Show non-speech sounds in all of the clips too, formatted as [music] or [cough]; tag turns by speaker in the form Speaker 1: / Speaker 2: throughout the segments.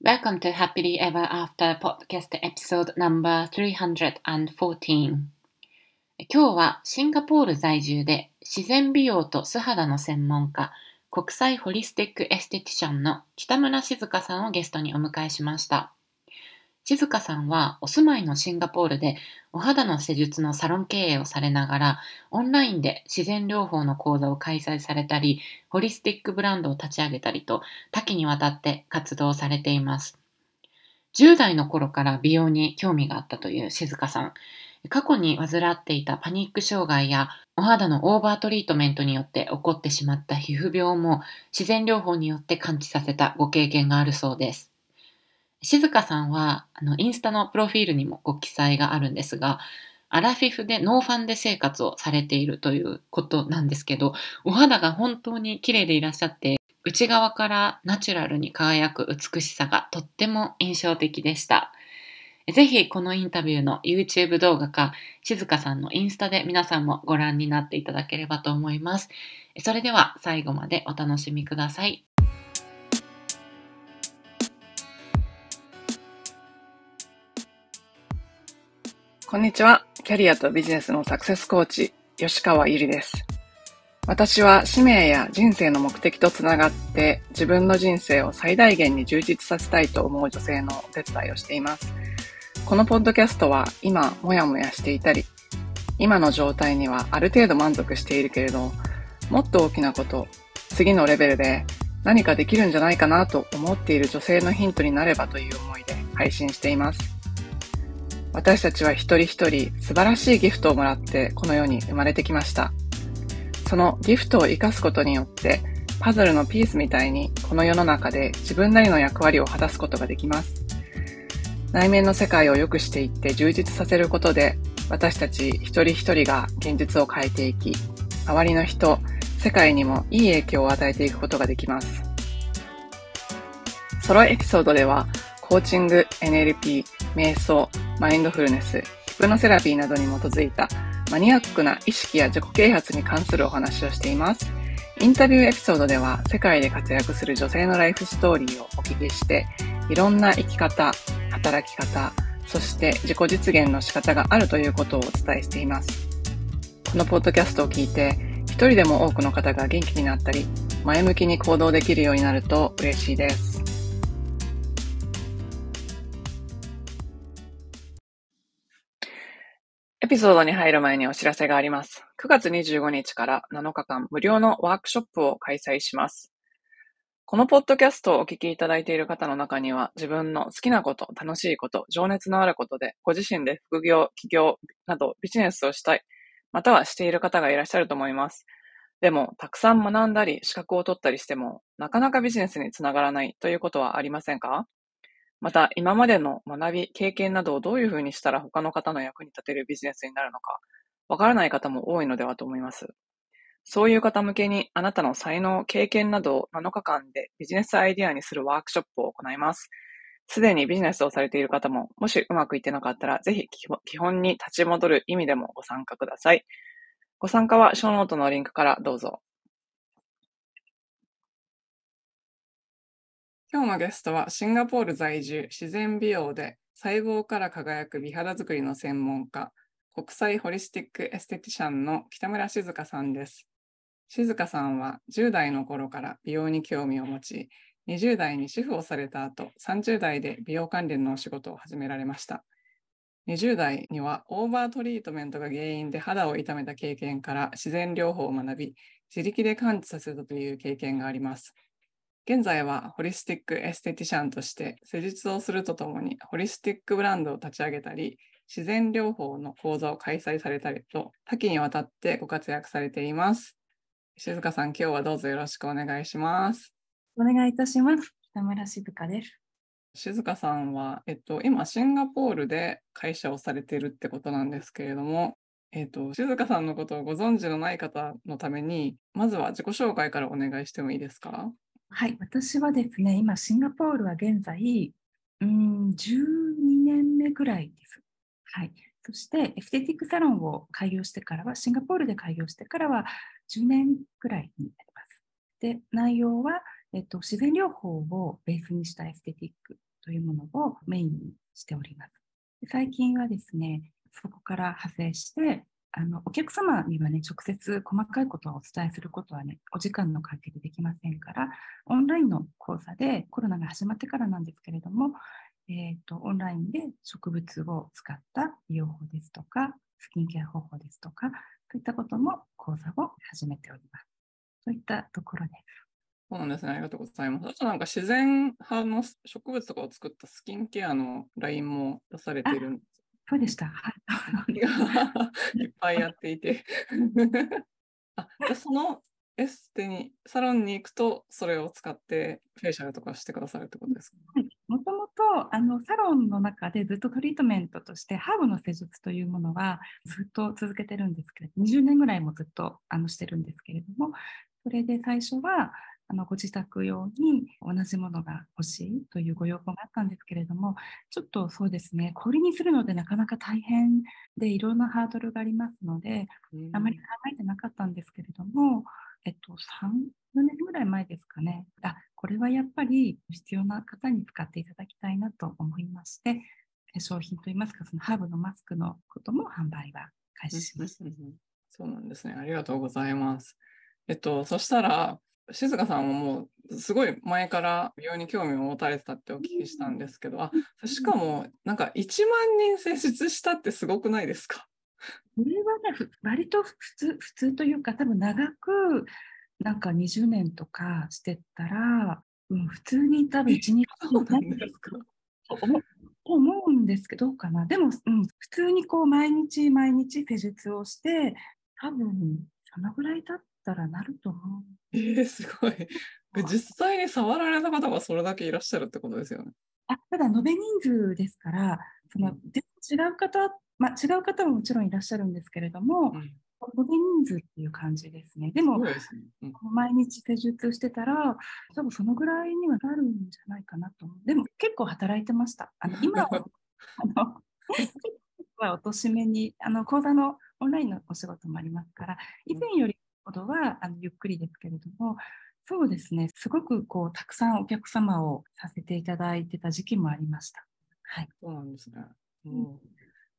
Speaker 1: Welcome to Happily Ever After Podcast Episode No.314 今日はシンガポール在住で自然美容と素肌の専門家国際ホリスティックエステティシャンの北村静香さんをゲストにお迎えしました。静香さんはお住まいのシンガポールでお肌の施術のサロン経営をされながらオンラインで自然療法の講座を開催されたりホリスティックブランドを立ち上げたりと多岐にわたって活動されています。10代の頃から美容に興味があったというしづ香さん。過去に患っていたパニック障害やお肌のオーバートリートメントによって起こってしまった皮膚病も自然療法によって完治させたご経験があるそうです。しづ香さんは、あの、インスタのプロフィールにもご記載があるんですが、アラフィフでノーファンデで生活をされているということなんですけど、お肌が本当に綺麗でいらっしゃって、内側からナチュラルに輝く美しさがとっても印象的でした。ぜひこのインタビューの YouTube 動画か、静香さんのインスタで皆さんもご覧になっていただければと思います。それでは最後までお楽しみください。
Speaker 2: こんにちは。キャリアとビジネスのサクセスコーチ、吉川ゆりです。私は使命や人生の目的とつながって自分の人生を最大限に充実させたいと思う女性のお手伝いをしています。このポッドキャストは今もやもやしていたり、今の状態にはある程度満足しているけれど、もっと大きなこと、次のレベルで何かできるんじゃないかなと思っている女性のヒントになればという思いで配信しています。私たちは一人一人素晴らしいギフトをもらってこの世に生まれてきました。そのギフトを活かすことによってパズルのピースみたいにこの世の中で自分なりの役割を果たすことができます。内面の世界を良くしていって充実させることで私たち一人一人が現実を変えていき、周りの人、世界にもいい影響を与えていくことができます。ソロエピソードではコーチング、NLP、瞑想、マインドフルネス、ヒプノセラピーなどに基づいたマニアックな意識や自己啓発に関するお話をしています。インタビューエピソードでは世界で活躍する女性のライフストーリーをお聞きして、いろんな生き方、働き方、そして自己実現の仕方があるということをお伝えしています。このポッドキャストを聞いて、一人でも多くの方が元気になったり、前向きに行動できるようになると嬉しいです。エピソードに入る前にお知らせがあります。9月25日から7日間無料のワークショップを開催します。このポッドキャストをお聞きいただいている方の中には自分の好きなこと、楽しいこと、情熱のあることでご自身で副業、起業などビジネスをしたい、またはしている方がいらっしゃると思います。でも、たくさん学んだり資格を取ったりしても、なかなかビジネスにつながらないということはありませんか？また、今までの学び、経験などをどういうふうにしたら他の方の役に立てるビジネスになるのか、わからない方も多いのではと思います。そういう方向けに、あなたの才能、経験などを7日間でビジネスアイディアにするワークショップを行います。すでにビジネスをされている方も、もしうまくいってなかったら、ぜひ基本に立ち戻る意味でもご参加ください。ご参加はショーノートのリンクからどうぞ。今日のゲストはシンガポール在住、自然美容で細胞から輝く美肌作りの専門家、国際ホリスティックエステティシャンの北村静香さんです。静香さんは10代の頃から美容に興味を持ち、20代に主婦をされた後、30代で美容関連のお仕事を始められました。20代にはオーバートリートメントが原因で肌を痛めた経験から自然療法を学び、自力で感知させたという経験があります。現在はホリスティックエステティシャンとして施術をするとともにホリスティックブランドを立ち上げたり自然療法の講座を開催されたりと多岐にわたってご活躍されています。静香さん、今日はどうぞよろしくお願いします。
Speaker 3: お願いいたします。北村静香です。
Speaker 2: 静香さんは、えっと、今シンガポールで会社をされているってことなんですけれども、えっと、静香さんのことをご存知のない方のために、まずは自己紹介からお願いしてもいいですか？
Speaker 3: はい、私はですね、今、シンガポールは現在、うん、12年目ぐらいです。はい。そして、エステティックサロンを開業してからは、シンガポールで開業してからは10年ぐらいになります。で、内容は、えっと、自然療法をベースにしたエステティックというものをメインにしております。最近はですね、そこから派生して、あのお客様にはね、直接細かいことをお伝えすることはね、お時間の関係でできませんから、オンラインの講座でコロナが始まってからなんですけれども、えーと、オンラインで植物を使った美容法ですとか、スキンケア方法ですとか、そういったことも講座を始めております。そういったところです。
Speaker 4: そうなんですね。ありがとうございます。あとなんか自然派の植物とかを作ったスキンケアのラインも出されているんです
Speaker 3: そうでした。は
Speaker 4: い。[laughs] いっぱいやっていてあ。じゃそのエステに、サロンに行くと、それを使ってフェイシャルとかしてくださるってことですか、
Speaker 3: はい、もともとあのサロンの中でずっとトリートメントとしてハーブの施術というものはずっと続けてるんですけれど20年ぐらいもずっとあのしてるんですけれどもそれで最初はあのご自宅用に同じものが欲しいというご要望があったんですけれども、ちょっとそうですね、小売りにするのでなかなか大変でいろんなハードルがありますので、あまり考えてなかったんですけれども、えっと、3、4年ぐらい前ですかね、あ、これはやっぱり必要な方に使っていただきたいなと思いまして、化粧品といいますか、そのハーブのマスクのことも販売は開始しました。
Speaker 4: そうなんですね。ありがとうございます。えっと、そしたら、静香さんはもうすごい前から美容に興味を持たれてたってお聞きしたんですけど、あ、しかもなんか1万人施術したってすごくないですか？
Speaker 3: これはね、割と普通、普通というか多分長くなんか20年とかしてたら、うん、普通に多分1、2
Speaker 4: 年ですか。
Speaker 3: 思うんですけど、どうかな。でも、うん、普通にこう毎日毎日施術をして、多分そのぐらい経ったらなると思う。
Speaker 4: えー、すごい。実際に触られた方がそれだけいらっしゃるってことですよね。
Speaker 3: あただ、延べ人数ですから、その、違う方、まあ、違う方ももちろんいらっしゃるんですけれども、うん、延べ人数っていう感じですね。でも、でねうん、毎日施術してたら、多分そのぐらいにはなるんじゃないかなと思う。でも結構働いてました。あの [laughs] 今は、あの、[laughs] はおとしめに、あの、講座のオンラインのお仕事もありますから、以前よりほど。はあのゆっくりですけれど。も、そうですね、すごくこうたくさんお客様をさせていただいてた時期もありました。はい、
Speaker 4: そうなんですね。うん、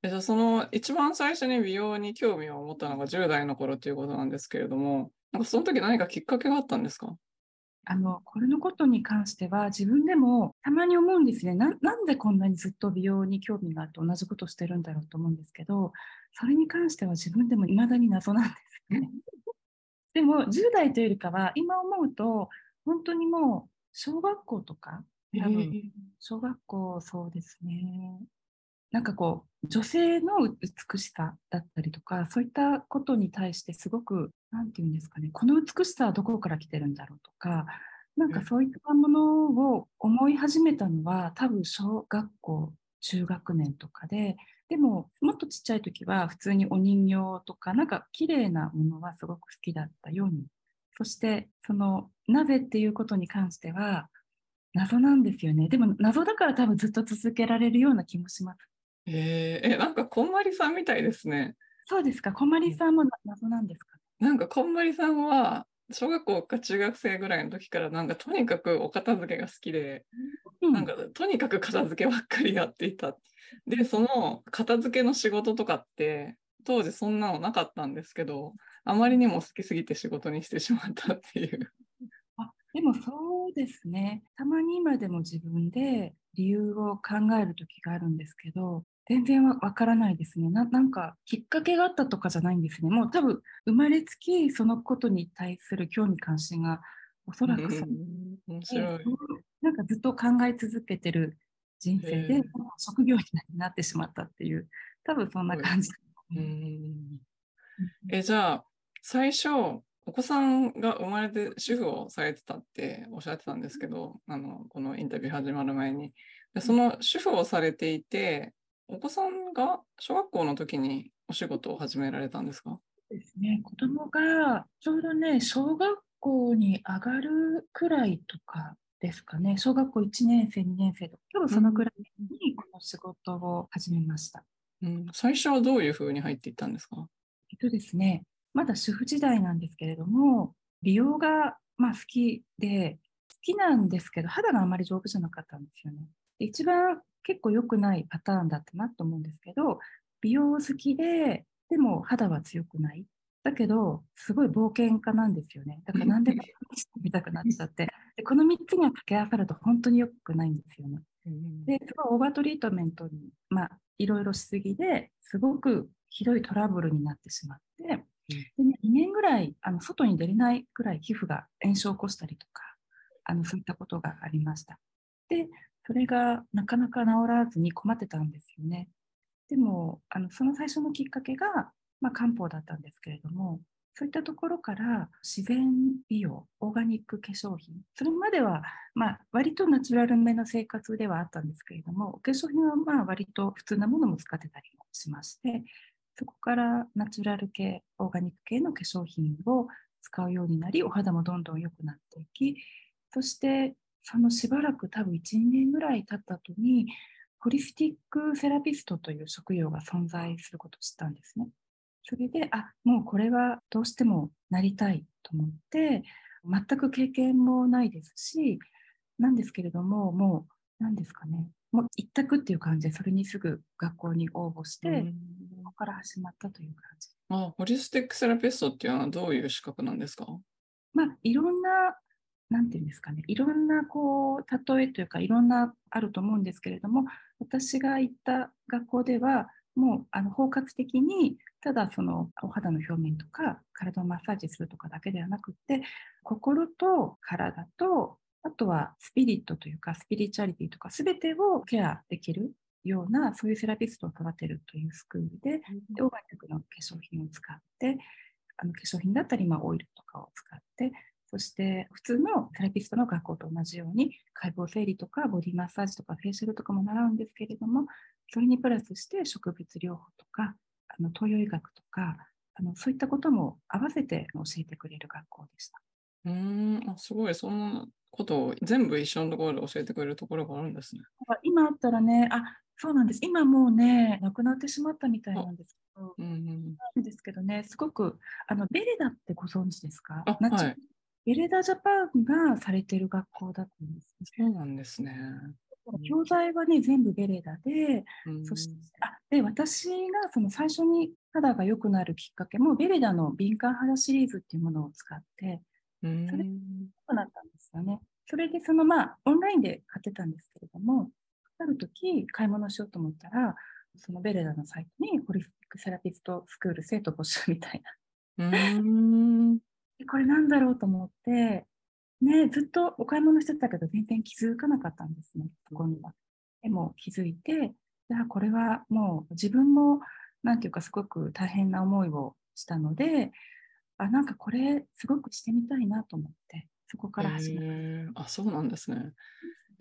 Speaker 4: じゃその一番最初に美容に興味を持ったのが10代の頃ということなんですけれど。も、なんかその時何かきっかけがあったんですか
Speaker 3: あの、これのことに関しては自分でもたまに思うんですねな。なんでこんなにずっと美容に興味があって同じことしてるんだろうと思うんですけど、それに関しては自分でも未だに謎なんですね。でも10代というよりかは今思うと本当にもう小学校とか多分小学校そうですね。なんかこう女性の美しさだったりとかそういったことに対してすごく何て言うんですかねこの美しさはどこから来てるんだろうとかなんかそういったものを思い始めたのは多分小学校中学年とかででも、もっとちっちゃい時は普通にお人形とか、なんか綺麗なものはすごく好きだったように。そして、その、なぜっていうことに関しては、謎なんですよね。でも、謎だから多分ずっと続けられるような気もします。
Speaker 4: えー、え、なんかこんまりさんみたいですね。
Speaker 3: そうですか。こんまりさんも謎なんですか、
Speaker 4: なんかこんまりさんは、小学校か中学生ぐらいの時からなんかとにかくお片付けが好きで、うん、なんかとにかく片付けばっかりやっていた。で、その片付けの仕事とかって当時そんなのなかったんですけど、あまりにも好きすぎて仕事にしてしまったっていう。
Speaker 3: あでもそうですね。たまに今でも自分で理由を考える時があるんですけど、全然わからないですねな。なんかきっかけがあったとかじゃないんですね。もう多分生まれつきそのことに対する興味関心がおそらくそ
Speaker 4: 面白い。
Speaker 3: なんかずっと考え続けてる人生で、職業になってしまったっていう、多分そんな感じ。
Speaker 4: えじゃあ、最初、お子さんが生まれて主婦をされてたっておっしゃってたんですけど、あのこのインタビュー始まる前に。でその主婦をされていて、お子さんが小学校の時にお仕事を始められたんですか？
Speaker 3: ですね。子供がちょうどね、小学校に上がるくらいとかですかね。小学校1年生、2年生とか、多分そのくらいにこの仕事を始めました。
Speaker 4: うん、最初はどういうふうに入っていったんですか？
Speaker 3: えっとですね、まだ主婦時代なんですけれども、美容がまあ好きで、好きなんですけど、肌があまり丈夫じゃなかったんですよね。で一番結構良くないパターンだったなと思うんですけど、美容好きで、でも肌は強くない。だけど、すごい冒険家なんですよね。だから何でも [laughs] 見たくなっちゃって。でこの3つが掛け合わさると本当に良くないんですよね。で、すごいオーバートリートメントに、まあ、いろいろしすぎで、すごくひどいトラブルになってしまって、でね、2年ぐらい、あの、外に出れないぐらい皮膚が炎症を起こしたりとか、あの、そういったことがありました。で、それがなかなか治らずに困ってたんですよね。でも、あの、その最初のきっかけが、まあ、漢方だったんですけれども、そういったところから自然美容、オーガニック化粧品、それまでは、まあ、割とナチュラルめの生活ではあったんですけれども、お化粧品はまあ割と普通なものも使ってたりもしまして、そこからナチュラル系、オーガニック系の化粧品を使うようになり、お肌もどんどん良くなっていき、そしてそのしばらく多分1、2年ぐらい経った後に、ホリスティックセラピストという職業が存在することを知ったんですね。それで、あ、もうこれはどうしてもなりたいと思って、全く経験もないですし、なんですけれども、もう、何ですかね、もう一択っていう感じで、それにすぐ学校に応募して、ここから始まったという感じ。
Speaker 4: あ、ホリスティックセラピストっていうのはどういう資格なんですか？
Speaker 3: まあ、いろんな、なんていうんですかね、いろんな、こう、例えというか、いろんなあると思うんですけれども、私が行った学校では、もうあの包括的にただそのお肌の表面とか体をマッサージするとかだけではなくって心と体とあとはスピリットというかスピリチュアリティとか全てをケアできるようなそういうセラピストを育てるというスクールで、オーガニックの化粧品を使ってあの化粧品だったり、まあ、オイルとかを使ってそして普通のセラピストの学校と同じように解剖整理とかボディマッサージとかフェイシャルとかも習うんですけれどもそれにプラスして植物療法とか、あの東洋医学とか、あのそういったことも合わせて教えてくれる学校でした。
Speaker 4: うんあすごい、そんなことを全部一緒のところで教えてくれるところがあるんですね。
Speaker 3: 今あったらね、あそうなんです。今もうね、亡くなってしまったみたいなんですけど、うんうん、なんですけどね、すごく、あのベレダってご存知ですか、はい、ベレダジャパンがされてる学校だったんです、
Speaker 4: そうなんですね。
Speaker 3: 教材はね、全部ベレダで、そして、あ、で、私がその最初に肌が良くなるきっかけも、ベレダの敏感肌シリーズっていうものを使って、それで良くなったんですよね。それで、そのまあ、オンラインで買ってたんですけれども、ある時、買い物しようと思ったら、そのベレダのサイトに、ホリスティックセラピストスクール生徒募集みたいな。うんこれなんだろうと思って、ね、ずっとお買い物してたけど、全然気づかなかったんですね、そこには。でも気づいて、じゃあこれはもう自分も、なんていうかすごく大変な思いをしたので、あ、なんかこれすごくしてみたいなと思って、そこから始めた。
Speaker 4: えー、あ、そうなんですね。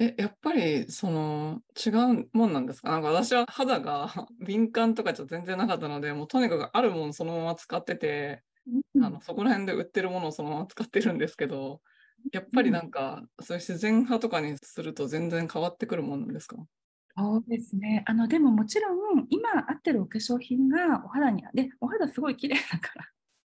Speaker 4: え、やっぱりその違うもんなんですか？なんか私は肌が [laughs] 敏感とかじゃ全然なかったので、もうとにかくあるものそのまま使ってて、うん、あのそこら辺で売ってるものをそのまま使ってるんですけど、やっぱりなんか、うん、そういう自然派とかにすると全然変わってくるもんなんですか？
Speaker 3: そうですね。あの、でももちろん、今合ってるお化粧品がお肌に、で、お肌すごい綺麗だから。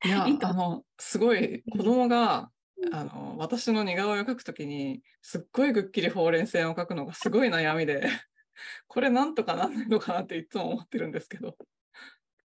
Speaker 4: いや、[laughs] あの、すごい、子供が、あの、私の似顔絵を描くときに、すっごいくっきりほうれん線を描くのがすごい悩みで、[laughs] これなんとかなんないのかなっていつも思ってるんですけど。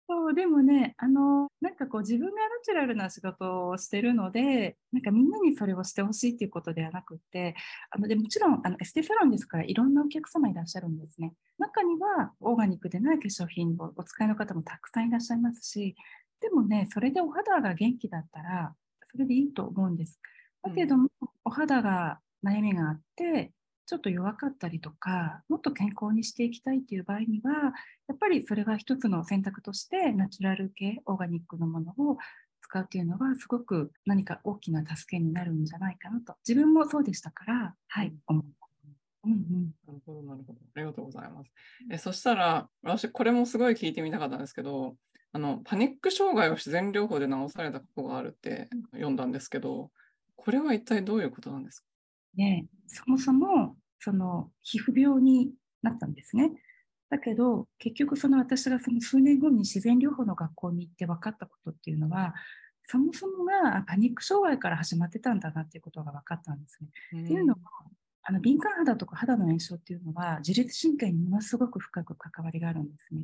Speaker 3: そう、でもね、あの、なんかこう自分がナチュラルな仕事をしてるので、なんかみんなにそれをしてほしいっていうことではなくって、あのでもちろんあのエステサロンですからいろんなお客様いらっしゃるんですね。中にはオーガニックでない化粧品をお使いの方もたくさんいらっしゃいますし、でもね、それでお肌が元気だったら、それでいいと思うんです。だけども、うん、お肌が悩みがあって、ちょっと弱かったりとか、もっと健康にしていきたいっていう場合には、やっぱりそれが一つの選択として、ナチュラル系、オーガニックのものを使うっていうのは、すごく何か大きな助けになるんじゃないかなと。自分もそうでしたから、はい、思う。
Speaker 4: うんうん、なるほど、なるほど。ありがとうございます。えそしたら、私、これもすごい聞いてみたかったんですけど、あのパニック障害を自然療法で治された過去があるって読んだんですけど、これは一体どういうことなんですか？
Speaker 3: ね、そもそもその皮膚病になったんですね。だけど結局その私がその数年後に自然療法の学校に行って分かったことっていうのはそもそもがパニック障害から始まってたんだなっていうことが分かったんですね。っていうのはあの敏感肌とか肌の炎症っていうのは自律神経にものすごく深く関わりがあるんですね。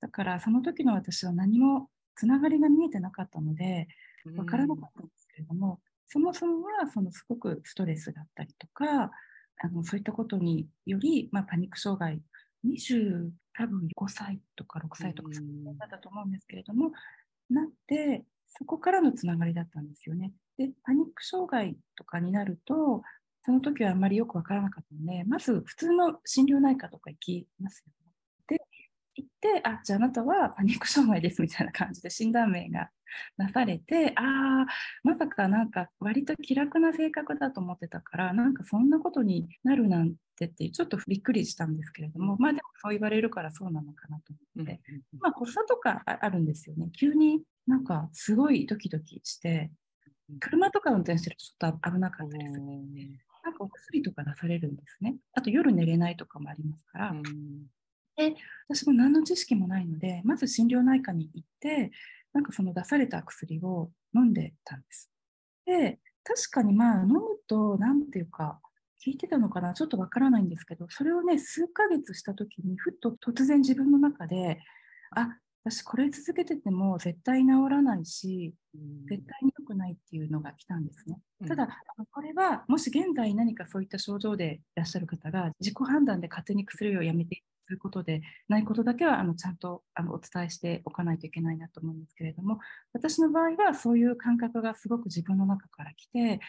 Speaker 3: だからその時の私は何もつながりが見えてなかったので分からなかったんですけれども、そもそもはそのすごくストレスだったりとかあのそういったことにより、まあ、パニック障害20多分5歳とか6歳とかだったと思うんですけれども、なってそこからのつながりだったんですよね。でパニック障害とかになるとその時はあんまりよくわからなかったのでまず普通の心療内科とか行きますよ行ってあじゃああなたはパニック障害ですみたいな感じで診断名がなされてああまさかなんか割と気楽な性格だと思ってたからなんかそんなことになるなんてってちょっとびっくりしたんですけれどもまあでもそう言われるからそうなのかなと思って、まあ発作とかあるんですよね急に。なんかすごいドキドキして車とか運転してるとちょっと危なかったりする。のでなんかお薬とか出されるんですね。あと夜寝れないとかもありますから。で私も何の知識もないのでまず心療内科に行ってなんかその出された薬を飲んでたんです。で、確かにまあ飲むと、なんていうか、効いてたのかな、ちょっとわからないんですけど、それをね、数ヶ月した時に、ふっと突然自分の中で、あ、私これ続けてても絶対治らないし、絶対に良くないっていうのが来たんですね。ただ、これはもし現在何かそういった症状でいらっしゃる方が自己判断で勝手に薬をやめてすることでないことだけはあのちゃんとあのお伝えしておかないといけないなと思うんですけれども私の場合はそういう感覚がすごく自分の中から来て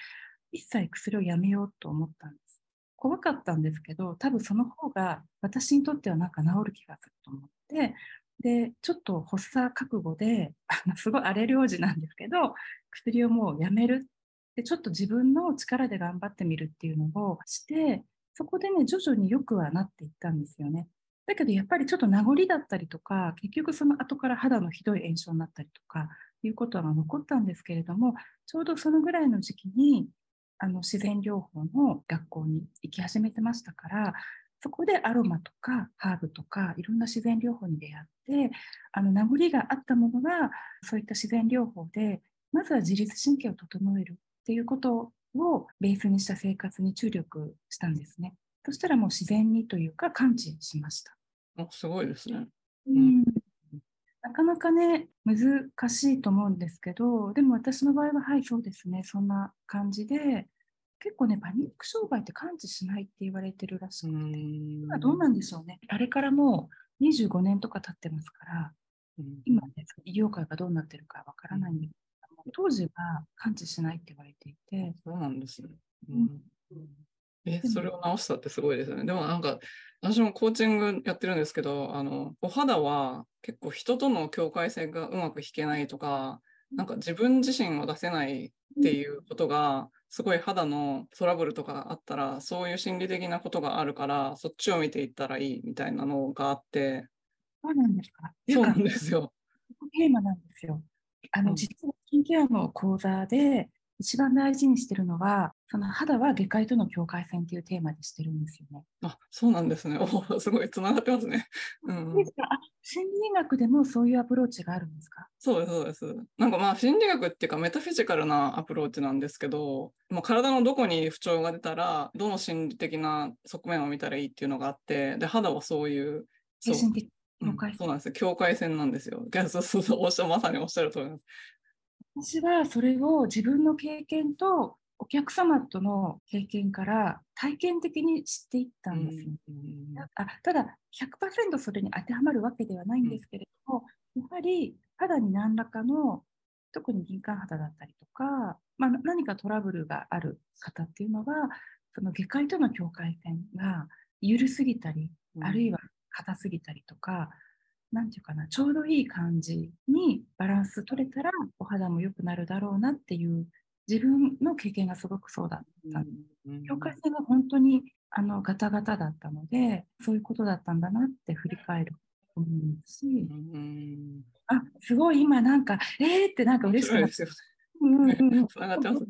Speaker 3: 一切薬をやめようと思ったんです怖かったんですけど多分その方が私にとってはなんか治る気がすると思ってでちょっと発作覚悟であのすごい荒れ領事なんですけど薬をもうやめるでちょっと自分の力で頑張ってみるっていうのをしてそこでね徐々によくはなっていったんですよね。だけどやっぱりちょっと名残だったりとか、結局その後から肌のひどい炎症になったりとかいうことが残ったんですけれども、ちょうどそのぐらいの時期にあの自然療法の学校に行き始めてましたから、そこでアロマとかハーブとかいろんな自然療法に出会って、あの名残があったものがそういった自然療法で、まずは自律神経を整えるっていうことをベースにした生活に注力したんですね。そしたらもう自然にというか感知しました。
Speaker 4: すごいですね。
Speaker 3: うん、なかなかね、難しいと思うんですけど、でも私の場合は、はい、そうですね、そんな感じで、結構ね、パニック障害って感知しないって言われてるらしくて、今どうなんでしょうね。あれからもう25年とか経ってますから、今ね、医療界がどうなってるかわからないんだけど、当時は感知しないって言われていて。
Speaker 4: そうなんですね。うんえ、それを直したってすごいですよね。でもなんか、私もコーチングやってるんですけど、あの、お肌は結構人との境界線がうまく引けないとか、なんか自分自身を出せないっていうことが、すごい肌のトラブルとかあったら、そういう心理的なことがあるから、そっちを見ていったらいいみたいなのがあって。
Speaker 3: そうなんですか？
Speaker 4: そうなんですよ。
Speaker 3: テーマなんですよ。あの、実はスキンケアの講座で、一番大事にしてるのは、その肌は外界との境界線っていうテーマでしてるんですよね。
Speaker 4: あ、そうなんですね。おすごい、つながってますね。
Speaker 3: うん、あ心理学でもそういうアプローチがあるんですか？
Speaker 4: そうです、そうです。なんかまあ、心理学っていうか、メタフィジカルなアプローチなんですけど、もう体のどこに不調が出たら、どの心理的な側面を見たらいいっていうのがあって、で、肌はそういう、
Speaker 3: そう境界
Speaker 4: 線、うん、そうなんですよ。境界線なんですよ。そうそうそう、おっしゃまさにおっしゃる通りです。
Speaker 3: 私はそれを自分の経験とお客様との経験から体験的に知っていったんですよ。あただ100%それに当てはまるわけではないんですけれども、やはり肌に何らかの特に敏感肌だったりとか、まあ、何かトラブルがある方っていうのはその外界との境界線が緩すぎたり、あるいは硬すぎたりとかなんていうかな、ちょうどいい感じにバランス取れたらお肌も良くなるだろうなっていう自分の経験がすごくそうだった。境界線が本当にあのガタガタだったので、そういうことだったんだなって振り返ると思うし、あ、すごい今なんか、えーってなんか嬉しくなって。
Speaker 4: つながってます。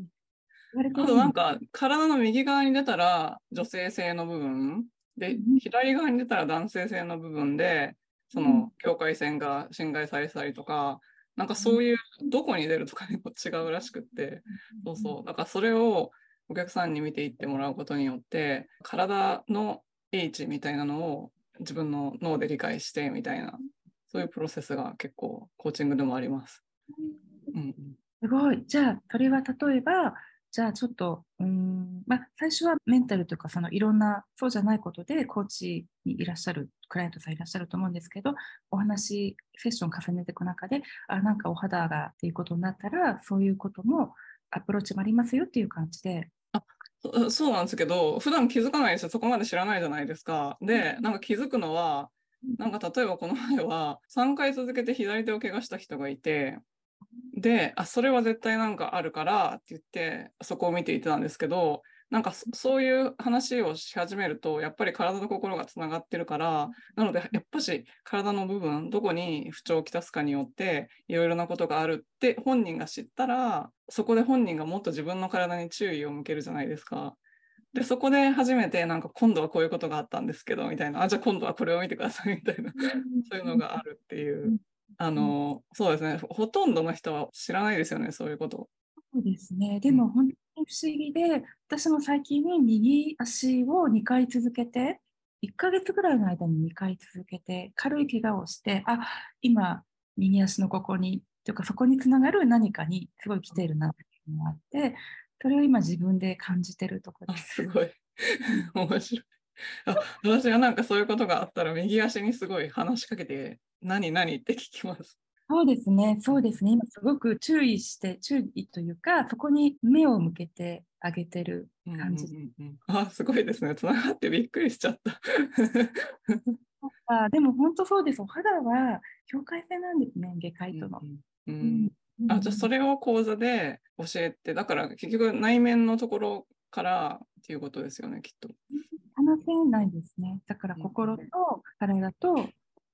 Speaker 4: あとなんか体の右側に出たら女性性の部分で、左側に出たら男性性の部分でその境界線が侵害されたりとか、なんかそういうどこに出るとかにも違うらしくって、そうそう。だからそれをお客さんに見ていってもらうことによって、体の H みたいなのを自分の脳で理解してみたいな、そういうプロセスが結構コーチングでもあります。うんうん
Speaker 3: すごい。じゃあ、それは例えば、じゃあちょっと、うーん、まあ、最初はメンタルというか、そのいろんな、そうじゃないことで、コーチにいらっしゃる、クライアントさんいらっしゃると思うんですけど、お話、セッション重ねていく中で、あ、なんかお肌がっていうことになったら、そういうことも、アプローチもありますよっていう感じで、
Speaker 4: そそうなんですけど、普段気づかないですよ。そこまで知らないじゃないですか。で、なんか気づくのは、なんか例えばこの前は3回続けて左手を怪我した人がいて、で、あ、それは絶対なんかあるからって言って、そこを見ていたんですけど、なんかそそういう話をし始めると、やっぱり体と心がつながってるから、なので、やっぱし体の部分、どこに不調をきたすかによって、いろいろなことがあるって本人が知ったら、そこで本人がもっと自分の体に注意を向けるじゃないですか。で、そこで初めてなんか今度はこういうことがあったんですけど、みたいな、あ、じゃあ今度はこれを見てください、みたいな、そういうのがあるっていう。あの、そうですね。ほとんどの人は知らないですよね、そういうこと。
Speaker 3: そうですね。でも本当に不思議で、私も最近右足を2回続けて、1ヶ月ぐらいの間に2回続けて、軽い怪我をして、あ、今、右足のここに、というかそこにつながる何かにすごい来ているなっていうのがあって、それを今自分で感じてるところ
Speaker 4: あ、
Speaker 3: です。
Speaker 4: すごい。[laughs] 面白い。あ、私がなんかそういうことがあったら、右足にすごい話しかけて、何何って聞きます。
Speaker 3: そうですね、そうですね。今すごく注意して、注意というか、そこに目を向けてあげてる感じ
Speaker 4: うんうんうんうんあ、すごいですね。つながってびっくりしちゃった。[laughs]
Speaker 3: あでも本当そうです。お肌は境界線なんですね、外科医との。
Speaker 4: うんう
Speaker 3: うんん
Speaker 4: あ、じゃあそれを講座で教えて、だから結局内面のところからっていうことですよね、きっと。
Speaker 3: 話せないですね。だから心と体と、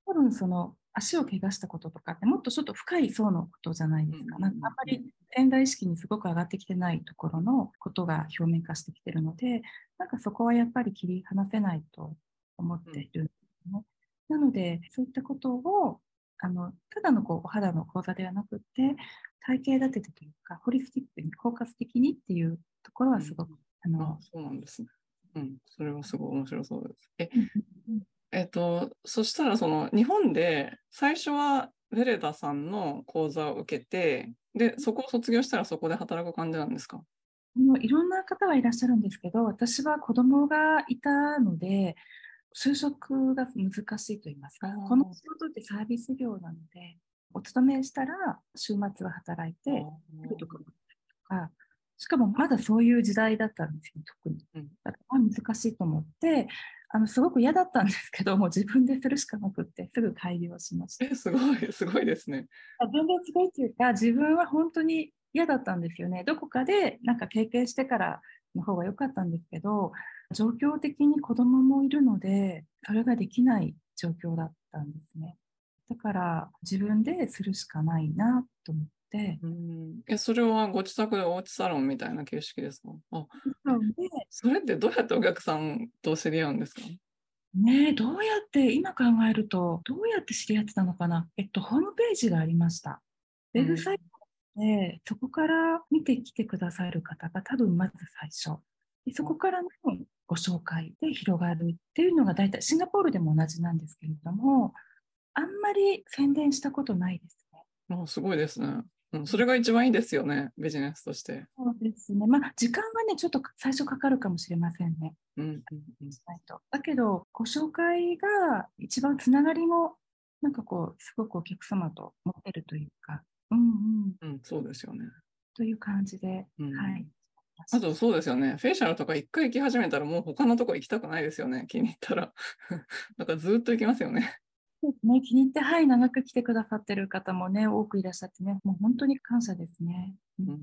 Speaker 3: 多分その足を怪我したこととかってもっとちょっと深い層のことじゃないですか。
Speaker 4: うん
Speaker 3: なんかあんまり潜在意識にすごく上がってきてないところのことが表面化してきてるので、なんかそこはやっぱり切り離せないと思っているんですね。なので、そういったことを、あの、ただのこうお肌の講座ではなくって、体系立ててというか、ホリスティックに、包括的にっていうところはすごく、あの
Speaker 4: あ、、そうなんですね。うん、それはすごい面白そうです。え、
Speaker 3: うん
Speaker 4: えっと、そしたらその日本で最初はベレダさんの講座を受けて、で、そこを卒業したらそこで働く感じなんですか？
Speaker 3: あのいろんな方はいらっしゃるんですけど、私は子供がいたので、就職が難しいと言いますかこの仕事ってサービス業なので、お勤めしたら週末は働いて、とか、しかもまだそういう時代だったんですよ、特に
Speaker 4: うん。
Speaker 3: だから難しいと思って、あの、すごく嫌だったんですけど、も [laughs] う自分でするしかなくって、すぐ開業しました。
Speaker 4: え、すごい、すごいですね。
Speaker 3: 全然すごいっていうか、自分は本当に嫌だったんですよね。どこかでなんか経験してからの方が良かったんですけど、状況的に子供もいるので、それができない状況だったんですね。だから自分でするしかないなと思って、
Speaker 4: うん。え、それはご自宅でおうちサロンみたいな形式ですか？あ、
Speaker 3: で、
Speaker 4: それってどうやってお客さんと知り合うんですか？
Speaker 3: ねえ、どうやって、今考えると、どうやって知り合ってたのかな？えっと、ホームページがありました。ウェブサイトで、そこから見てきてくださる方が多分まず最初。でそこからのご紹介で広がるっていうのが大体、シンガポールでも同じなんですけれども、あんまり宣伝したことないですね。
Speaker 4: あ、すごいですね。うん、それが一番いいですよね、ビジネスとして。
Speaker 3: そうですね。まあ、時間はね、ちょっと最初かかるかもしれませんね。
Speaker 4: うん、うん。
Speaker 3: だけど、ご紹介が一番つながりも、なんかこう、すごくお客様と持ってるというか、うんうん、
Speaker 4: うん、そうですよね。
Speaker 3: という感じで、
Speaker 4: うん
Speaker 3: はい。
Speaker 4: あとそうですよね。フェイシャルとか一回行き始めたらもう他のとこ行きたくないですよね。気に入ったら。[laughs] だからずっと行きますよね。
Speaker 3: ね、気に入って、はい、長く来てくださってる方もね、多くいらっしゃってね、もう本当に感謝ですね。うんうん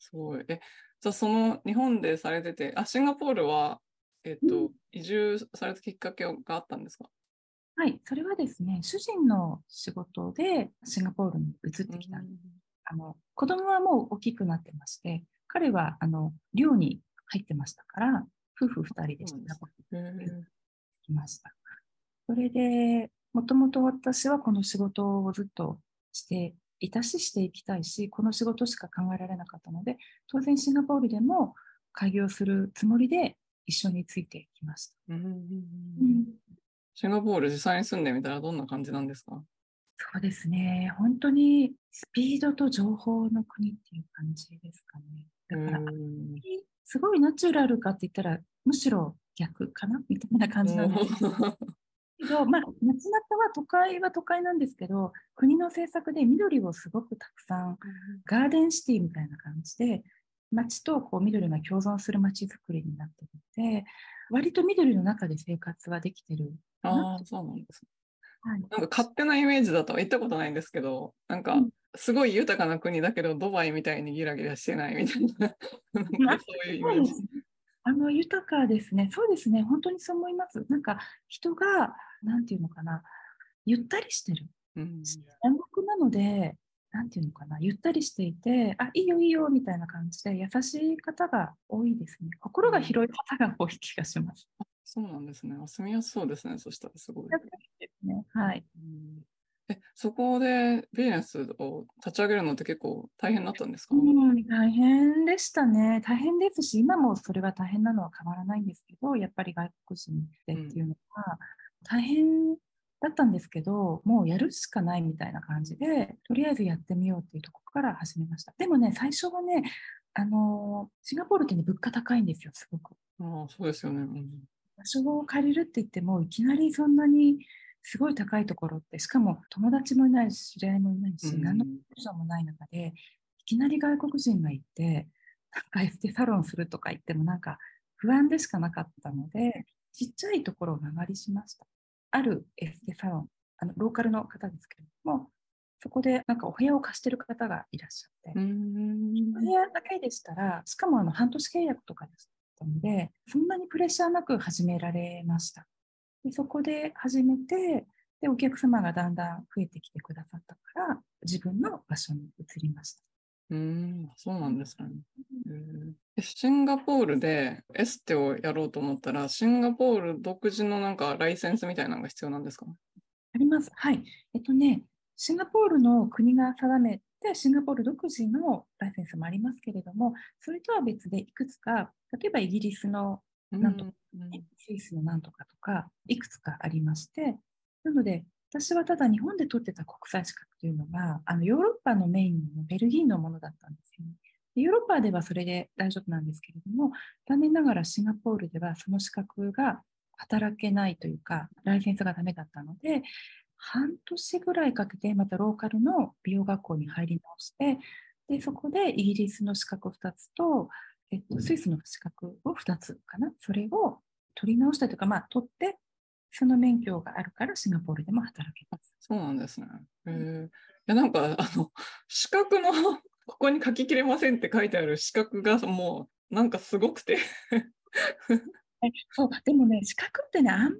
Speaker 4: すごい。え、じゃあその日本でされてて、あ、シンガポールは、えっと、移住されたきっかけがあったんですか？
Speaker 3: はい、それはですね、主人の仕事でシンガポールに移ってきた。あの、子供はもう大きくなってまして、彼は、あの、寮に入ってましたから、夫婦二人でシンガポールに来ました。それで、もともと私はこの仕事をずっとしていたし、していきたいし、この仕事しか考えられなかったので、当然シンガポールでも開業するつもりで一緒についてきました。
Speaker 4: うん
Speaker 3: うん
Speaker 4: シンガポール実際に住んでみたらどんな感じなんですか？
Speaker 3: そうですね。本当にスピードと情報の国っていう感じですかね。だから、
Speaker 4: うん。
Speaker 3: すごいナチュラルかって言ったら、むしろ逆かな？みたいな感じなんですけど、まあ、街中は都会は都会なんですけど、国の政策で緑をすごくたくさん、ガーデンシティみたいな感じで、街とこう緑が共存する街づくりになっていて、割と緑の中で生活はできてるかな
Speaker 4: ああ、そうなんです。
Speaker 3: はい。
Speaker 4: なんか勝手なイメージだと行ったことないんですけど、なんか
Speaker 3: うん。
Speaker 4: すごい豊かな国だけど、ドバイみたいにギラギラしてないみたいな、[laughs] なんかそういうイメージ。
Speaker 3: あの豊かですね。そうですね。本当にそう思います。なんか人が、なんていうのかな、ゆったりしてる。
Speaker 4: うん
Speaker 3: 南国なので、なんていうのかな、ゆったりしていて、あ、いいよいいよみたいな感じで、優しい方が多いですね。心が広い方が多い気がします。
Speaker 4: そうなんですね。住みやすそうですね。そしたらすごい。
Speaker 3: ですね。はい。
Speaker 4: うんえ、そこでビジネスを立ち上げるのって結構大変だったんですか、
Speaker 3: うん、大変でしたね。大変ですし、今もそれは大変なのは変わらないんですけど、やっぱり外国人でっていうのは、大変だったんですけど、もうやるしかないみたいな感じで、とりあえずやってみようっていうところから始めました。でもね、最初はね、あのシンガポールってね、物価高いんですよ、すごく。
Speaker 4: ああ、そうですよね。うん
Speaker 3: 場所を借りるって言っても、いきなりそんなにすごい高いところって、しかも友達もいないし、知り合いもいないし、
Speaker 4: うん
Speaker 3: 何のプロジェもない中で、いきなり外国人が行って、なんかエステサロンするとか言っても、なんか不安でしかなかったので、ちっちゃいところを間借りしました。あるエステサロン、あのローカルの方ですけれども、そこでなんかお部屋を貸してる方がいらっしゃって、
Speaker 4: うん
Speaker 3: お部屋だけでしたら、しかもあの半年契約とかでしたので、そんなにプレッシャーなく始められました。でそこで始めてで、お客様がだんだん増えてきてくださったから、自分の場所に移りました。
Speaker 4: うん、そうなんですね。へえシンガポールでエステをやろうと思ったら、シンガポール独自のなんかライセンスみたいなのが必要なんですか？
Speaker 3: あります。はい。えっとね、シンガポールの国が定めて、シンガポール独自のライセンスもありますけれども、それとは別でいくつか、例えばイギリスのなんと
Speaker 4: う
Speaker 3: スイスのなんとかとか、いくつかありまして、なので、私はただ日本で取ってた国際資格というのが、あのヨーロッパのメインのベルギーのものだったんですよね。でヨーロッパではそれで大丈夫なんですけれども、残念ながらシンガポールではその資格が働けないというか、ライセンスがダメだったので、半年ぐらいかけてまたローカルの美容学校に入り直して、でそこでイギリスの資格2つと、えっと、スイスの資格を2つかな、それを取り直したというか、まあ、取って、その免許があるからシンガポールでも働けます。
Speaker 4: そうなんですね。へえいや、なんか、あの、[laughs] 資格の、[laughs] ここに書ききれませんって書いてある資格がもう、なんかすごくて。
Speaker 3: は [laughs] いそうでもね、資格ってね、あんまり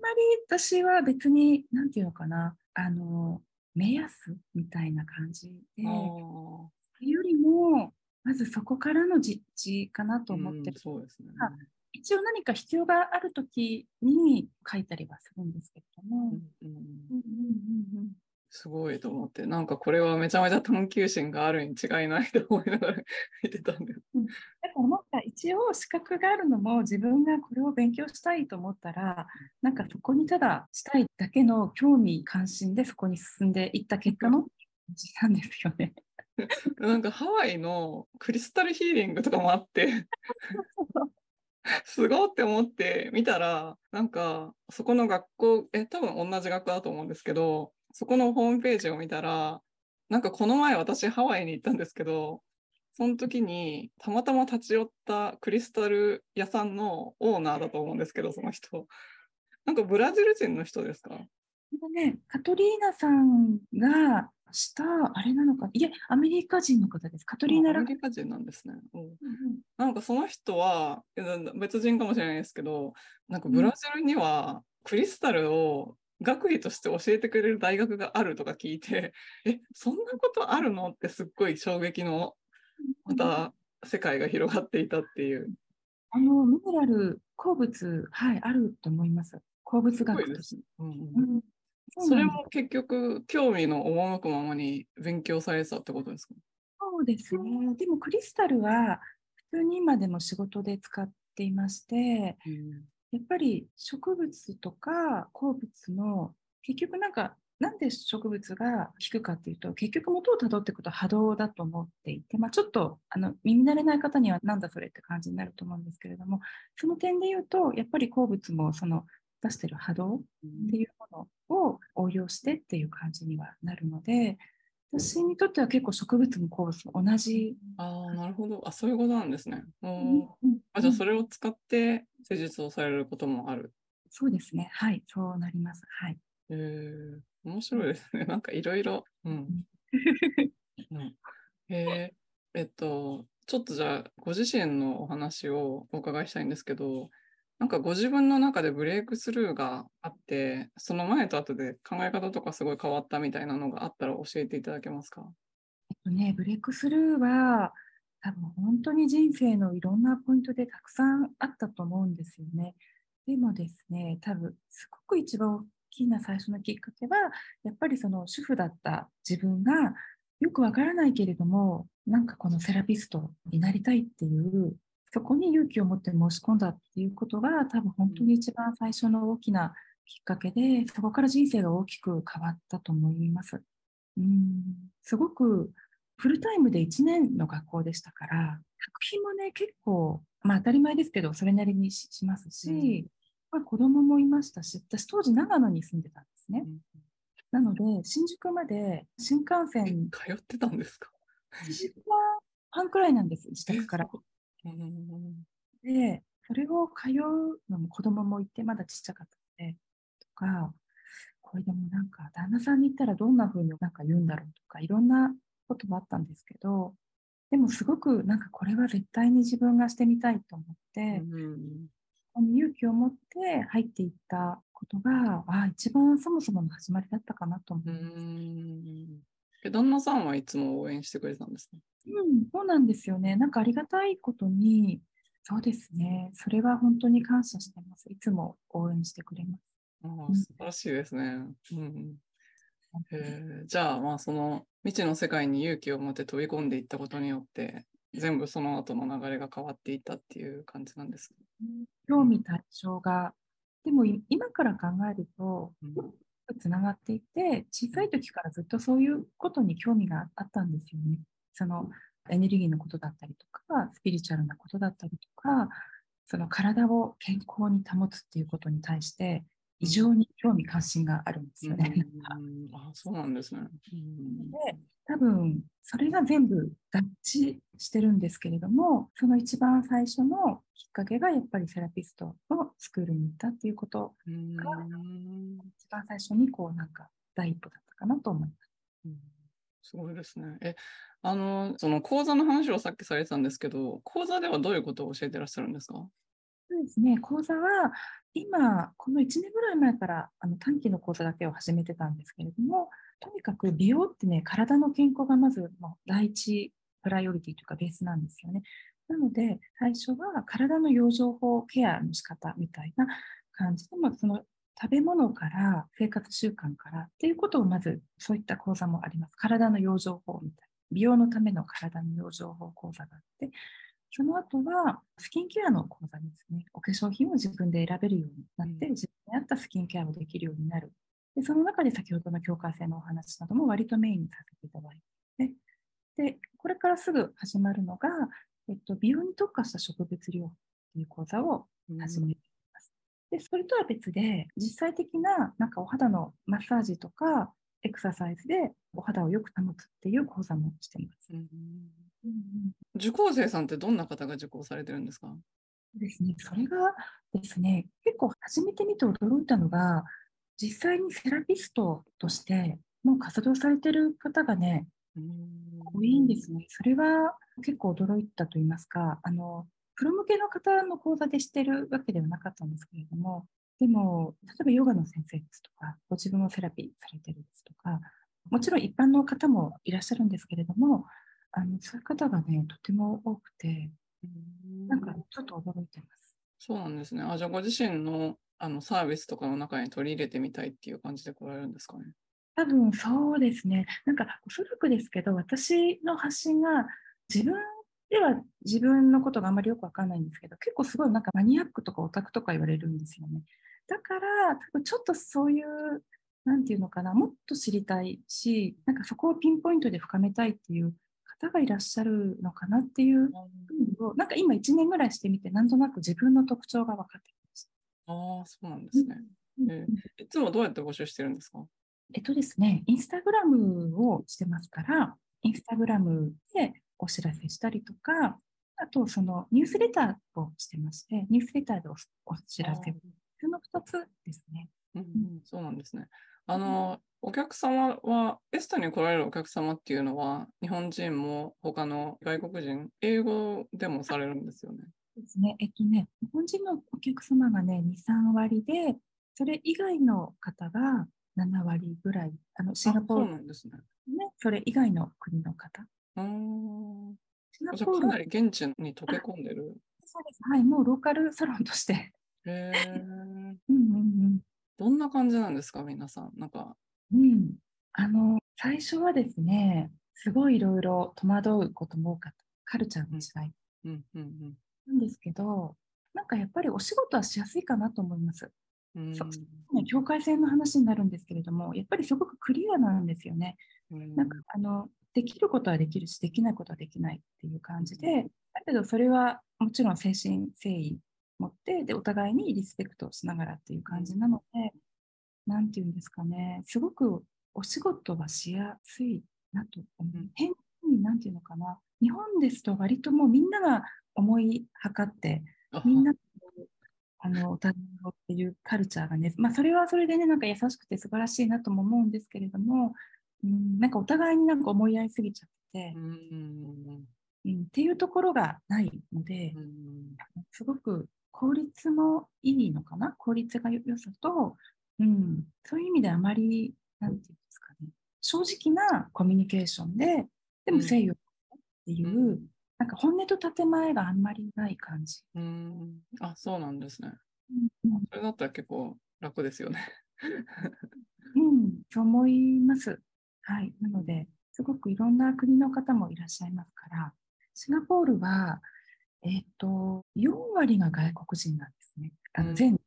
Speaker 3: 私は別に、なんていうのかな、あの、目安みたいな感じで、
Speaker 4: あ
Speaker 3: よ
Speaker 4: ー
Speaker 3: りも、まずそこからの実地かなと思って
Speaker 4: うん
Speaker 3: る。
Speaker 4: そうですね。
Speaker 3: あ一応何か必要があるときに書いたりはするんですけれども。
Speaker 4: うんうん
Speaker 3: うんうんうんうん
Speaker 4: すごいと思って、なんかこれはめちゃめちゃ探求心があるに違いないと思いながら見てたんです。
Speaker 3: だからなんか一応資格があるのも自分がこれを勉強したいと思ったらなんかそこにただしたいだけの興味関心でそこに進んでいった結果の感じなんですよね。[laughs]
Speaker 4: なんかハワイのクリスタルヒーリングとかもあって、[laughs] すごいって思って見たら、なんかそこの学校、え、多分同じ学校だと思うんですけど、そこのホームページを見たら、なんかこの前私ハワイに行ったんですけど、その時にたまたま立ち寄ったクリスタル屋さんのオーナーだと思うんですけど、その人。なんかブラジル人の人ですか？
Speaker 3: ね、カトリーナさんがしたあれなのかいえアメリカ人の方です。カトリーナ・ラ
Speaker 4: アメリカ人なんですね。うんなんかその人はえ別人かもしれないですけど、なんかブラジルにはクリスタルを学位として教えてくれる大学があるとか聞いて、え、そんなことあるのってすっごい衝撃の、また世界が広がっていたっていう。
Speaker 3: あのミネラル鉱物はいあると思います。鉱物学として。
Speaker 4: うんそれも結局、興味の赴くままに勉強されてたってことですか？
Speaker 3: そうですね。でもクリスタルは普通に今でも仕事で使っていまして、
Speaker 1: うん。
Speaker 3: やっぱり植物とか鉱物の結局なんかなんで植物が効くかっていうと結局元をたどっていくと波動だと思っていて、まあ、ちょっとあの耳慣れない方にはなんだそれって感じになると思うんですけれどもその点で言うとやっぱり鉱物もその出してる波動っていうものを応用してっていう感じにはなるので私にとっては結構植物も鉱物も同じ。
Speaker 4: ああ、なるほど。あ、そういうことなんですね。
Speaker 3: うん
Speaker 4: あじゃあ、
Speaker 3: うん
Speaker 4: それを使って施術をされることもある。
Speaker 3: そうですね。はい、そうなります。はい。
Speaker 4: へえ面白いですね。[laughs] なんかいろいろ。うん。うんへええっと、ちょっとじゃあ、ご自身のお話をお伺いしたいんですけど、なんかご自分の中でブレイクスルーがあって、その前と後で考え方とかすごい変わったみたいなのがあったら教えていただけますか？
Speaker 3: えっとね、ブレイクスルーは、多分本当に人生のいろんなポイントでたくさんあったと思うんですよね。でもですね、多分すごく一番大きな最初のきっかけは、やっぱりその主婦だった自分がよくわからないけれども、なんかこのセラピストになりたいっていう、そこに勇気を持って申し込んだっていうことが多分本当に一番最初の大きなきっかけで、そこから人生が大きく変わったと思います。うんすごくフルタイムで1年の学校でしたから、学費もね、結構、まあ当たり前ですけど、それなりにししますし、まあ、子供もいましたし、私当時長野に住んでたんですね。なので、新宿まで新幹
Speaker 4: え
Speaker 3: 線、
Speaker 4: 通ってたんですか
Speaker 3: ？1時間半くらいなんです、自宅から。
Speaker 4: うん
Speaker 3: で、それを通うのも子供もいて、まだちっちゃかったので、とか、これでもなんか、旦那さんに言ったらどんな風になんか言うんだろうとか、いろんなこともあったんですけど、でもすごくなんかこれは絶対に自分がしてみたいと思って、
Speaker 4: うん
Speaker 3: この勇気を持って入っていったことが、あ一番そもそもの始まりだったかなと思
Speaker 4: う
Speaker 3: います。
Speaker 4: 旦那さんはいつも応援してくれてたんですか？
Speaker 3: うん、そうなんですよね。なんかありがたいことに、そうですね。それは本当に感謝してます。いつも応援してくれます。
Speaker 4: あ素晴らしいですね。うんうんへえじゃあ、まあ、その未知の世界に勇気を持って飛び込んでいったことによって、全部その後の流れが変わっていったっていう感じなんですか、
Speaker 3: 興味対象が、でもい今から考えると、
Speaker 4: うん
Speaker 3: つながっていて、小さい時からずっとそういうことに興味があったんですよね。そのエネルギーのことだったりとか、スピリチュアルなことだったりとか、その体を健康に保つっていうことに対して、異常に興味関心があるんですよね。
Speaker 4: うん [laughs] あそうなんですね。うん
Speaker 3: で多分それが全部合致してるんですけれどもその一番最初のきっかけがやっぱりセラピストのスクールに行ったっていうこと
Speaker 4: うん
Speaker 3: 一番最初にこうなんか第一歩だったかなと思います。
Speaker 4: うんすごいですね。え、あの、その講座の話をさっきされてたんですけど、講座ではどういうことを教えてらっしゃるんですか？
Speaker 3: そうですね講座は今この1年ぐらい前からあの短期の講座だけを始めてたんですけれどもとにかく美容ってね体の健康がまずもう第一プライオリティというかベースなんですよね。なので、最初は体の養生法ケアの仕方みたいな感じで、まあ、その食べ物から生活習慣からっていうことをまずそういった講座もあります。体の養生法みたいな。美容のための体の養生法講座があって、その後はスキンケアの講座ですね。お化粧品を自分で選べるようになって、
Speaker 4: うん
Speaker 3: 自分に合ったスキンケアをできるようになる。でその中で先ほどの境界線のお話なども割とメインにさせていただいて、で、これからすぐ始まるのが、えっと、美容に特化した植物療法という講座を始めて。で、それとは別で、実際的ななんかお肌のマッサージとかエクササイズでお肌をよく保つっていう講座もしています。
Speaker 4: 受講生さんってどんな方が受講されてるんですか？
Speaker 3: ですね、それがですね、結構始めてみて驚いたのが、実際にセラピストとしてもう活動されてる方がね、多いんですね。それは結構驚いたと言いますか、あの、プロ向けの方の講座でしてるわけではなかったんですけれども、でも、例えばヨガの先生ですとか、ご自分をセラピーされてるですとか、もちろん一般の方もいらっしゃるんですけれども、あのそういう方がね、とても多くて、なんかちょっと驚いてます。
Speaker 4: そうなんですね。あ、じゃあご自身のあのサービスとかの中に取り入れてみたいっていう感じで来られるんですかね？
Speaker 3: 多分そうですね。なんかおそらくですけど、私の発信が自分では自分のことがあんまりよくわかんないんですけど、結構すごいなんかマニアックとかオタクとか言われるんですよね。だから、多分ちょっとそういう、なんていうのかな、もっと知りたいし、なんかそこをピンポイントで深めたいっていう方がいらっしゃるのかなっていうを、なんか今1年ぐらいしてみて、なんとなく自分の特徴が分かってきました。
Speaker 4: ああ、そうなんですね。えー、いつもどうやって募集してるんですか？
Speaker 3: えっとですね、インスタグラムをしてますから、インスタグラムでお知らせしたりとか、あとそのニュースレターをしてまして、ニュースレターでお知らせを。その2つですね。
Speaker 4: うん、うん、そうなんですね。あの、お客様は、エストに来られるお客様っていうのは、日本人も他の外国人、英語でもされるんですよね。
Speaker 3: ですね。えっとね、日本人のお客様がね、2、3割で、それ以外の方が7割ぐらい、あのシンガポール、
Speaker 4: ね。
Speaker 3: ね、それ以外の国の方。
Speaker 4: うん。シンガポールかなり現地に溶け込んでる。
Speaker 3: そうです。はい、もうローカルサロンとして。へ
Speaker 4: え。[laughs] うんうんうん。どんな感じなんですか、皆さん。なんか。
Speaker 3: うん。あの、最初はですね、すごいいろいろ戸惑うことも多かった。カルチャーの違い。うんうんうん。なんですけど、なんかやっぱりお仕事はしやすいかなと思います。そうね、境界線の話になるんですけれども、やっぱりすごくクリアなんですよね。なんかあのできることはできるし、できないことはできないっていう感じで、だけどそれはもちろん誠心誠意持ってで、お互いにリスペクトしながらっていう感じなので、なんていうんですかね、すごくお仕事はしやすいなと思う。変になんていうのかな、日本ですと割ともうみんなが思い測って、みんなあの、お互いのっていうカルチャーがね、まあ、それはそれでね、なんか優しくて素晴らしいなとも思うんですけれども、うん、なんかお互いになんか思い合いすぎちゃって、うん、うん、っていうところがないので、うん、すごく効率もいいのかな？効率が良さと、うん、そういう意味であまり、なんていうんですかね、正直なコミュニケーションで、でも誠意をっていう、なんか本音と建前があんまりない感じ。
Speaker 4: うん。あ、そうなんですね。うん、それだったら結構楽ですよね。
Speaker 3: うん、そう思います。はい。なので、すごくいろんな国の方もいらっしゃいますから、シンガポールは、えっ、ー、と、4割が外国人なんですね。あの全、うん、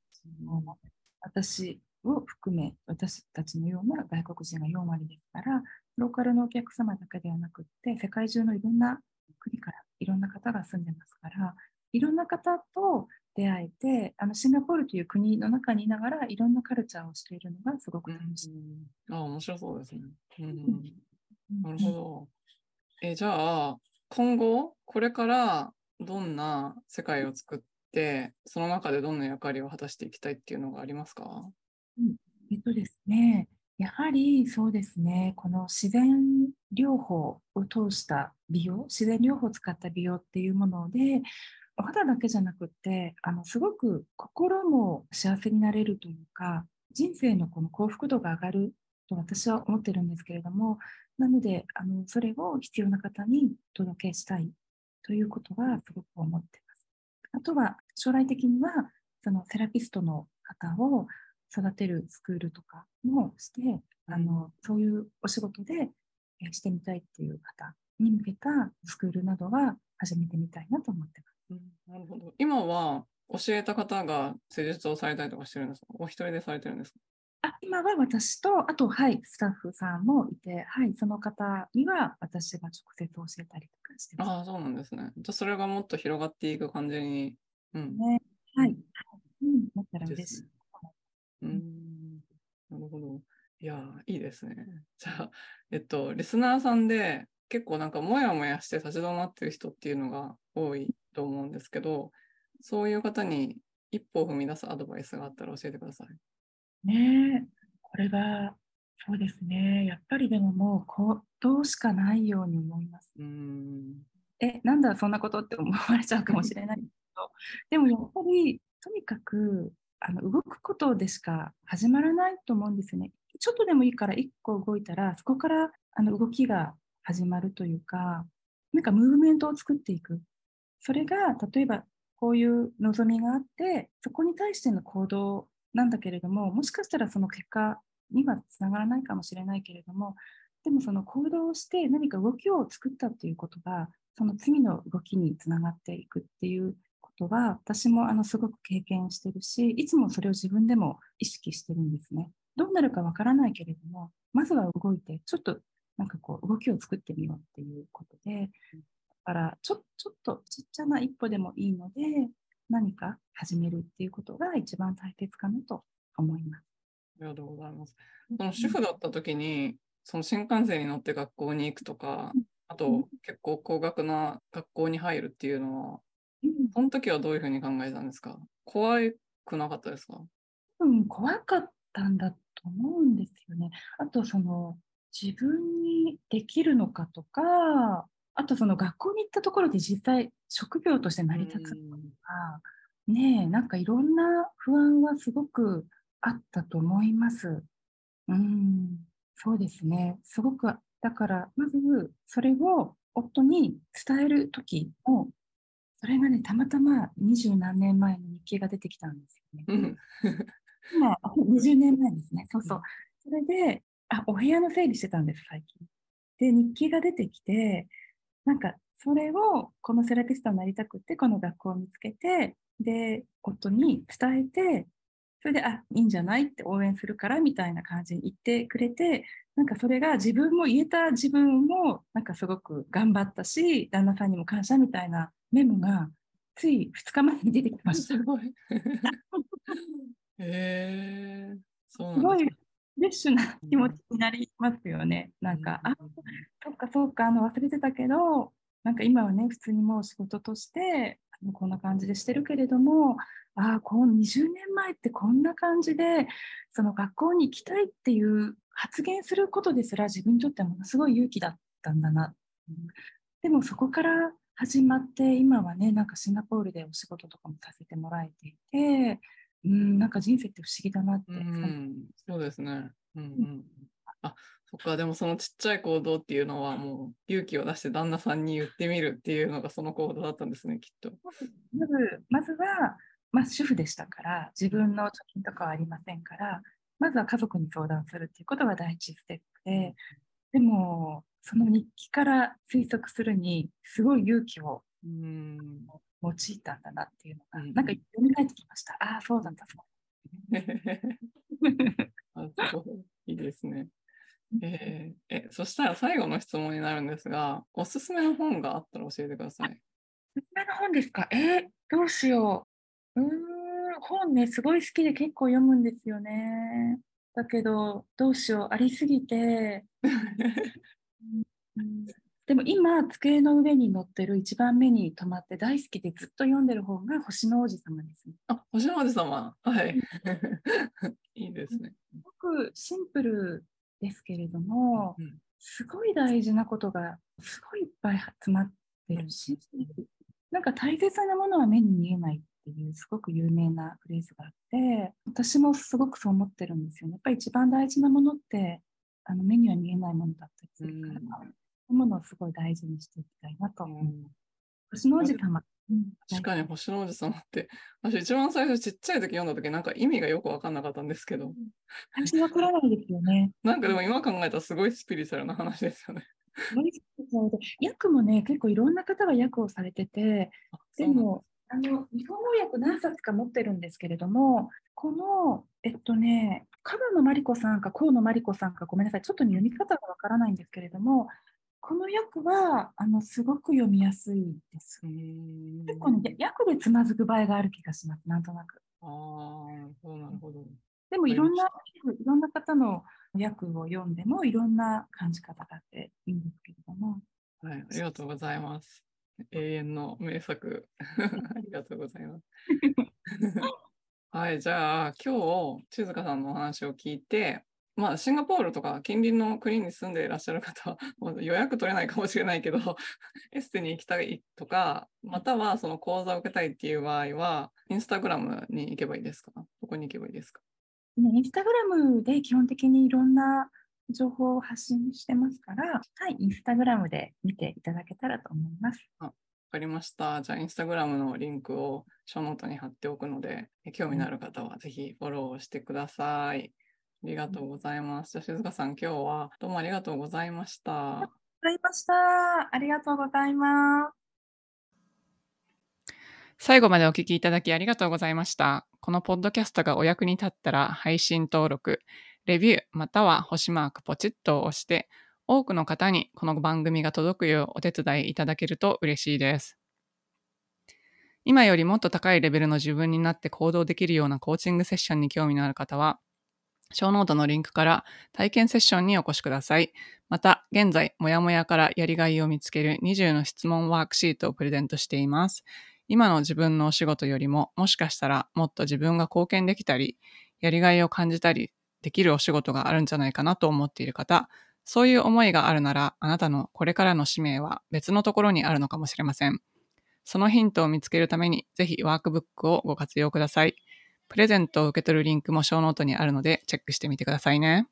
Speaker 3: 私を含め、私たちのような外国人が4割ですから、ローカルのお客様だけではなくって、世界中のいろんな国からいろんな方が住んでますから、いろんな方と出会えて、あのシンガポールという国の中にいながら、いろんなカルチャーをしているのがすごく楽しい。
Speaker 4: うん、あ面白そうですね。うん、なるほど。えじゃあ、今後、これからどんな世界を作って、その中でどんな役割を果たしていきたいっていうのがありますか、
Speaker 3: うん、えっとですね、やはりそうですね、この自然療法を通した美容、自然療法を使った美容っていうもので、お肌だけじゃなくて、あのすごく心も幸せになれるというか、人生のこの幸福度が上がると私は思ってるんですけれども、なので、あのそれを必要な方にお届けしたいということはすごく思ってます。あとは将来的にはそのセラピストの方を育てるスクールとかもして、あのそういうお仕事でしてみたいっていう方に向けたスクールなどは始めてみたいなと思ってます。
Speaker 4: うん、なるほど。今は教えた方が施術をされたりとかしてるんですか？お一人でされてるんですか？
Speaker 3: あ今は私と、あと、はい、スタッフさんもいて、はい、その方には私が直接教えたりとかしてます。
Speaker 4: ああ、そうなんですね。じゃあ、それがもっと広がっていく感じに。
Speaker 3: うん。ね、はい。うん、だったら嬉しい。
Speaker 4: うん、なるほど。いや、いいですね。じゃあ、えっと、リスナーさんで結構なんかモヤモヤして立ち止まってる人っていうのが多いと思うんですけど、そういう方に一歩を踏み出すアドバイスがあったら教えてください。
Speaker 3: ねえ、これは、そうですね。やっぱりでももう行動しかないように思います。うんえ、なんだそんなことって思われちゃうかもしれないけど、[laughs] でもやっぱり、とにかくあの動くことでしか始まらないと思うんですよね。ちょっとでもいいから1個動いたら、そこからあの動きが始まるというか、なんかムーブメントを作っていく。それが、例えばこういう望みがあって、そこに対しての行動なんだけれども、もしかしたらその結果にはつながらないかもしれないけれども、でもその行動をして何か動きを作ったっていうことが、その次の動きにつながっていくっていうことは、私もあのすごく経験してるし、いつもそれを自分でも意識してるんですね。どうなるかわからないけれども、まずは動いて、ちょっとなんかこう動きを作ってみようっていうことで、からちょちょっとちっちゃな一歩でもいいので、何か始めるっていうことが一番大切かなと思います。
Speaker 4: ありがとうございます。その主婦だった時に、その新幹線に乗って学校に行くとか、あと結構高額な学校に入るっていうのは、その時はどういうふうに考えたんですか？怖くなかったですか？
Speaker 3: うん、怖かったんだと思うんですよね。あとその自分にできるのかとか、あとその学校に行ったところで実際職業として成り立つのかねえ、なんかいろんな不安はすごくあったと思います。うん、そうですね。すごく、だから、まず、それを夫に伝えるときも、それがね、たまたま二十何年前の日記が出てきたんですよね。今、20年前ですね。そうそう。それで、あ、お部屋の整理してたんです、最近。で、日記が出てきて、なんか、それを、このセラピストになりたくて、この学校を見つけて、で、夫に伝えて、それで、あ、いいんじゃないって応援するからみたいな感じに言ってくれて、なんかそれが自分も言えた自分も、なんかすごく頑張ったし、旦那さんにも感謝みたいなメモが、つい2日前に出てきました。[laughs] すごい。[laughs]
Speaker 4: へえー、
Speaker 3: そうすごいフレッシュな気持ちになりますよね。なんか、あ、そっかそっか、あの忘れてたけど、なんか今はね、普通にもう仕事として、こんな感じでしてるけれども、ああ、こう20年前ってこんな感じで、その学校に行きたいっていう発言することですら自分にとってはものすごい勇気だったんだな。でもそこから始まって、今はね、なんかシンガポールでお仕事とかもさせてもらえていて、うん、なんか人生って不思議だなって。う
Speaker 4: ん、そうですね。うんうん、あそっか、でもそのちっちゃい行動っていうのはもう勇気を出して旦那さんに言ってみるっていうのがその行動だったんですね、きっと。
Speaker 3: まずまずは、まあ、主婦でしたから、自分の貯金とかはありませんから、まずは家族に相談するっていうことが第一ステップで、でも、その日記から推測するに、すごい勇気を用いたんだなっていうのが、うん、なんか読み返ってきました。ああ、そうなんだ、そう [laughs]
Speaker 4: いいですね。えー、え、そしたら最後の質問になるんですが、おすすめの本があったら教えてください。
Speaker 3: おすすめの本ですか？えー、どうしよう。うん、本ね、すごい好きで結構読むんですよね。だけど、どうしよう、ありすぎて。[laughs] うん、でも今、机の上に載ってる一番目に留まって大好きでずっと読んでる本が星の王子様ですね。
Speaker 4: あ、星の王子様。はい。[laughs] いいですね。
Speaker 3: すごくシンプルですけれども、うん、すごい大事なことがすごいいっぱい詰まってるし、なんか大切なものは目に見えないっていうすごく有名なフレーズがあって、私もすごくそう思ってるんですよね。やっぱり一番大事なものってあの目には見えないものだったりするから、うんものをすごい大事にしていきたいなと思います。星の王子様。
Speaker 4: 確かに星の王子様って、私一番最初ちっちゃい時読んだ時なんか意味がよく分かんなかったんですけど。
Speaker 3: 私分からないですよね。[laughs]
Speaker 4: なんかでも今考えたらすごいスピリチュアルな話ですよね。
Speaker 3: 訳もね、結構いろんな方が訳をされてて、でも、あの日本語訳何冊か持ってるんですけれども、この、えっとね、角野真理子さんか河野真理子さんかごめんなさい、ちょっと読み方がわからないんですけれども、この訳はあのすごく読みやすいです。結構ね、訳でつまずく場合がある気がします、なんとなく。
Speaker 4: ああ、そうなるほど。
Speaker 3: でもいろんな、いろんな方の訳を読んでもいろんな感じ方があっていいんですけれども。
Speaker 4: はい、ありがとうございます。永遠の名作。[laughs] ありがとうございます。[laughs] はい、じゃあ今日、静香さんのお話を聞いて、まあ、シンガポールとか近隣の国に住んでいらっしゃる方 [laughs] は予約取れないかもしれないけど [laughs] エステに行きたいとかまたはその講座を受けたいっていう場合はインスタグラムに行けばいいですか？どこに行けばいいですか？
Speaker 3: インスタグラムで基本的にいろんな情報を発信してますから、はい、インスタグラムで見ていただけたらと思います。
Speaker 4: あわかりました。じゃあ、インスタグラムのリンクをショーノートに貼っておくので、興味のある方はぜひフォローしてください。ありがとうございます。じゃあ、静香さん、今日はどうもありがとうございました。
Speaker 3: ございました。ありがとうございます。
Speaker 4: 最後までお聞きいただきありがとうございました。このポッドキャストがお役に立ったら配信登録、レビューまたは星マークポチッとを押して多くの方にこの番組が届くようお手伝いいただけると嬉しいです。今よりもっと高いレベルの自分になって行動できるようなコーチングセッションに興味のある方は、ショーノートのリンクから体験セッションにお越しください。また、現在、もやもやからやりがいを見つける20の質問ワークシートをプレゼントしています。今の自分のお仕事よりも、もしかしたらもっと自分が貢献できたり、やりがいを感じたりできるお仕事があるんじゃないかなと思っている方、そういう思いがあるなら、あなたのこれからの使命は別のところにあるのかもしれません。そのヒントを見つけるために、ぜひワークブックをご活用ください。プレゼントを受け取るリンクもショーノートにあるので、チェックしてみてくださいね。